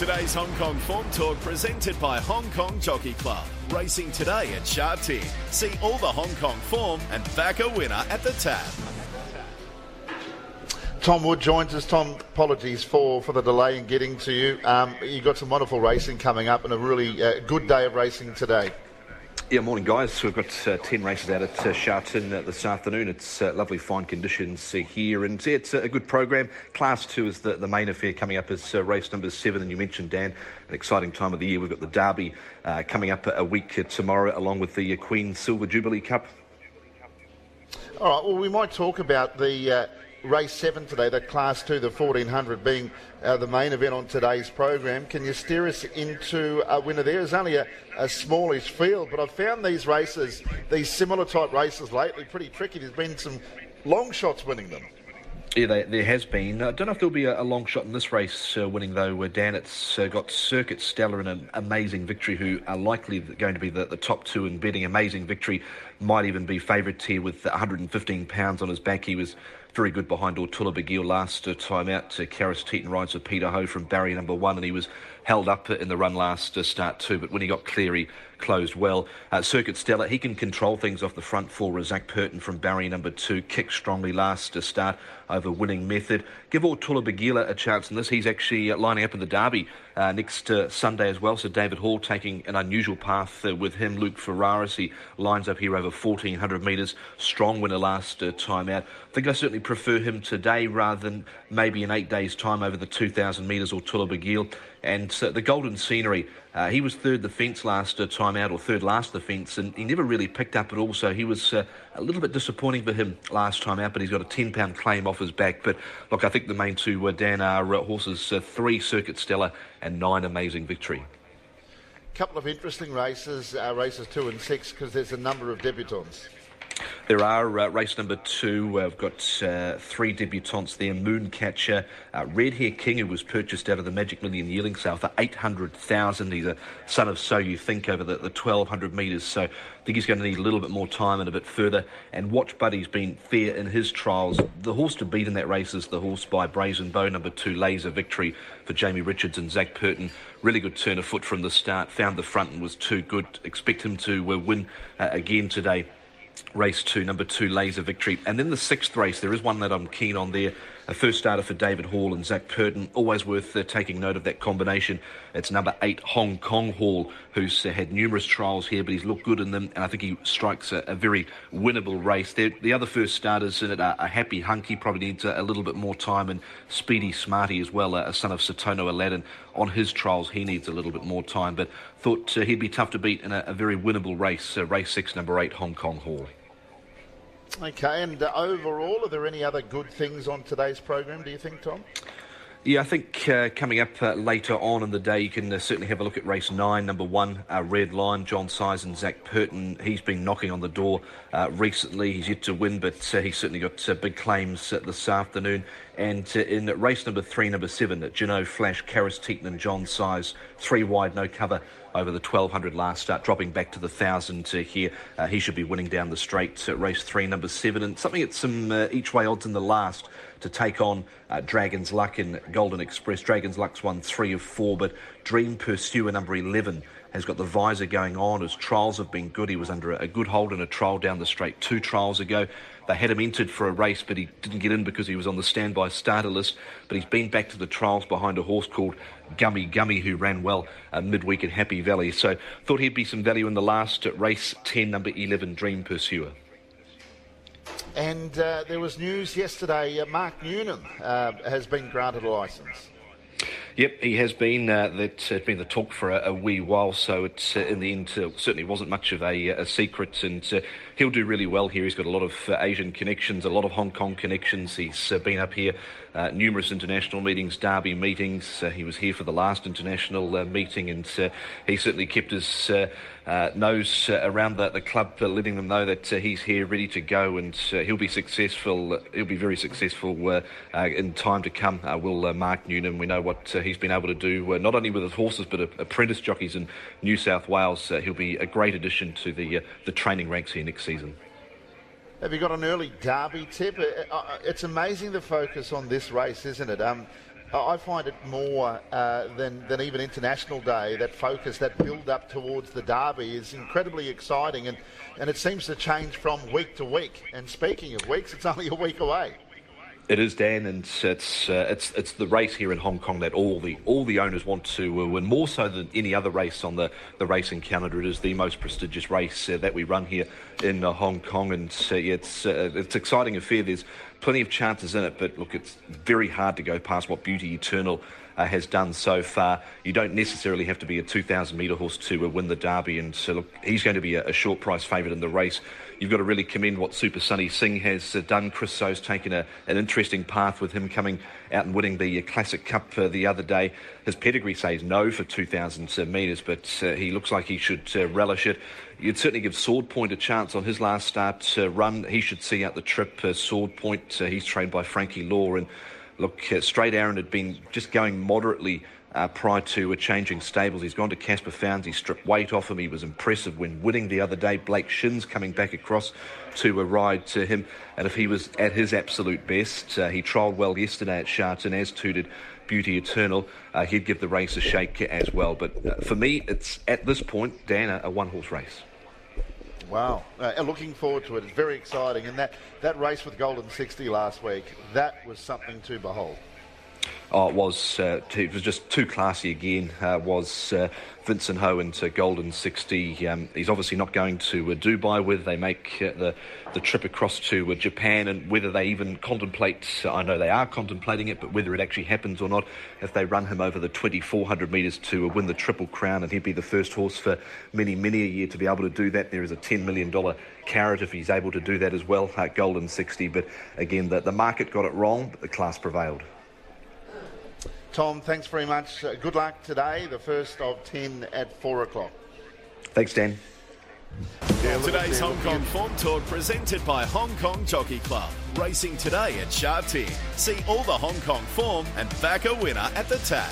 Today's Hong Kong Form Talk presented by Hong Kong Jockey Club. Racing today at Sha Tin. See all the Hong Kong form and back a winner at the tab. Tom Wood joins us. Tom, apologies for, for the delay in getting to you. Um, you've got some wonderful racing coming up and a really uh, good day of racing today. Yeah, morning, guys. We've got uh, 10 races out at uh, uh, this afternoon. It's uh, lovely, fine conditions uh, here, and it's a good program. Class 2 is the, the main affair coming up as uh, race number 7, and you mentioned, Dan, an exciting time of the year. We've got the Derby coming up a week tomorrow, along with the Queen Silver Jubilee Cup. All right, well, we might talk about the race seven today, the class two, the 1400 being uh, the main event on today's program. Can you steer us into a winner there? It's only a, a smallish field, but I've found these races, these similar type races lately, pretty tricky. There's been some long shots winning them. Yeah, they, there has been. I don't know if there'll be a, a long shot in this race uh, winning, though, Dan. It's uh, got Circuit Stellar and an amazing victory, who are likely going to be the, the top two in betting. Amazing victory might even be favourite here with 115 pounds on his back. He was very good behind Ortula Begil last uh, time out. Uh, Karis Teetan rides with Peter Ho from barrier number one, and he was held up in the run last uh, start too. But when he got clear, he closed well. Uh, Circuit Stella, he can control things off the front for Zac Purton from barrier number two. Kicked strongly last uh, start over winning method. Give Ortula Begila a chance in this. He's actually uh, lining up in the Derby uh, next uh, Sunday as well. So David Hall taking an unusual path with him. Luke Ferraris, he lines up here over 1,400 metres. Strong winner last time out. I think I certainly prefer him today rather than maybe in eight days' time over the 2,000 metres or Tullabagil. And uh, the Golden Scenery, uh, he was third the fence last uh, time out, or third last the fence, and he never really picked up at all. So he was uh, a little bit disappointing for him last time out, but he's got a 10 pound claim off his back. But look, I think the main two, uh, Dan, are uh, horses uh, three Circuit Stella and nine Amazing Victory. A Couple of interesting races, races two and six, because there's a number of debutants. There are uh, race number two. Uh, we've got uh, three debutants there. Mooncatcher, uh, Red Hair King, who was purchased out of the Magic Million yearling sale for 800000 He's a son of So You Think over the, the 1200 metres. So I think he's going to need a little bit more time and a bit further. And Watch Buddy's been fair in his trials. The horse to beat in that race is the horse by Brazen Beau, number two, Laser Victory for Jamie Richards and Zac Purton. Really good turn of foot from the start. Found the front and was too good. Expect him to uh, win uh, again today race two, number two, Laser Victory. And then the sixth race, there is one that I'm keen on there. A first starter for David Hall and Zac Purton. Always worth uh, taking note of that combination. It's number eight, Hong Kong Hall, who's uh, had numerous trials here, but he's looked good in them, and I think he strikes a, a very winnable race. They're, the other first starters in it are, are Happy Hunky, probably needs a, a, little bit more time, and Speedy Smarty as well, a son of Satono Aladdin. On his trials, he needs a little bit more time, but thought uh, he'd be tough to beat in a, a very winnable race. Uh, race six, number eight, Hong Kong Hall. Okay, and uh, overall, are there any other good things on today's program, do you think, Tom? Yeah, I think uh, coming up uh, later on in the day, you can uh, certainly have a look at race nine, number one, uh, Red Line, John Size and Zac Purton. He's been knocking on the door uh, recently. He's yet to win, but uh, he's certainly got big claims this afternoon. And in race number three, number seven, Juno Flash, Karis and John Size, three wide, no cover over the 1200 last start, dropping back to the 1000 here. Uh, he should be winning down the straight. Uh, race three, number seven, and something at some uh, each way odds in the last to take on uh, Dragon's Luck in Golden Express. Dragon's Luck's won three of four, but Dream Pursuer number 11 has got the visor going on. His trials have been good. He was under a good hold in a trial down the straight two trials ago. They had him entered for a race, but he didn't get in because he was on the standby starter list. But he's been back to the trials behind a horse called Gummy Gummy, who ran well uh, midweek at Happy Valley. So thought he'd be some value in the last race 10, number 11, Dream Pursuer. And uh, there was news yesterday. Uh, Mark Newnham uh, has been granted a licence. Yep, he has been. Uh, that's uh, been the talk for a, a wee while. So it's uh, in the end uh, certainly wasn't much of a, a secret, and uh, he'll do really well here. He's got a lot of uh, Asian connections, a lot of Hong Kong connections. He's been up here uh, numerous international meetings, Derby meetings. Uh, he was here for the last international uh, meeting, and uh, he certainly kept his uh, uh, nose uh, around the, the club, uh, letting them know that uh, he's here, ready to go, and he'll be successful. he'll be very successful in time to come. will Mark Newnham? We know what he's been able to do, not only with his horses, but apprentice jockeys in New South Wales. he'll be a great addition to the the training ranks here next season. Have you got an early Derby tip? Uh, uh, it's amazing the focus on this race, isn't it? Um, I find it more uh, than, than even International Day, that focus, that build up towards the Derby is incredibly exciting and, and it seems to change from week to week. And speaking of weeks, it's only a week away. It is Dan, and it's uh, it's it's the race here in Hong Kong that all the all the owners want to uh, win more so than any other race on the, the racing calendar. It is the most prestigious race uh, that we run here in uh, Hong Kong, and uh, it's uh, it's exciting affair. There's plenty of chances in it, but look, it's very hard to go past what Beauty Eternal has done so far. You don't necessarily have to be a 2,000 metre horse to win the Derby, and so look, he's going to be a, a short price favourite in the race. You've got to really commend what Super Sunny Sing has uh, done. Chris So's taken a, an interesting path with him coming out and winning the uh, Classic Cup the other day. His pedigree says no for 2,000 uh, metres, but he looks like he should relish it. You'd certainly give Sword Point a chance on his last start run. He should see out the trip. Sword Point, he's trained by Frankie Lor and Look, Straight Arron had been just going moderately uh, prior to uh, changing stables. He's gone to Caspar Fownes. He stripped weight off him. He was impressive when winning the other day. Blake Shinn coming back across to a ride to him. And if he was at his absolute best, uh, he trialled well yesterday at Sha Tin, as too did Beauty Eternal. Uh, he'd give the race a shake as well. But uh, for me, it's at this point, Dan, a, a one horse race. Wow. Uh, looking forward to it. It's very exciting. And that, that race with Golden Sixty last week, that was something to behold. It was. Uh, it was just too classy again. Uh, was uh, Vincent Ho into Golden Sixty. Um, he's obviously not going to uh, Dubai with. They make uh, the the trip across to uh, Japan, and whether they even contemplate. I know they are contemplating it, but whether it actually happens or not, if they run him over the 2,400 metres to win the Triple Crown, and he'd be the first horse for many many a year to be able to do that. There is a 10 million dollar carrot if he's able to do that as well. Golden Sixty, but again, the the market got it wrong, but the class prevailed. Tom, thanks very much. Uh, good luck today, the first of 10 at 4 o'clock. Thanks, Dan. Yeah, Today's Hong Kong Form Talk presented by Hong Kong Jockey Club. Racing today at Sha Tin. See all the Hong Kong form and back a winner at the tab.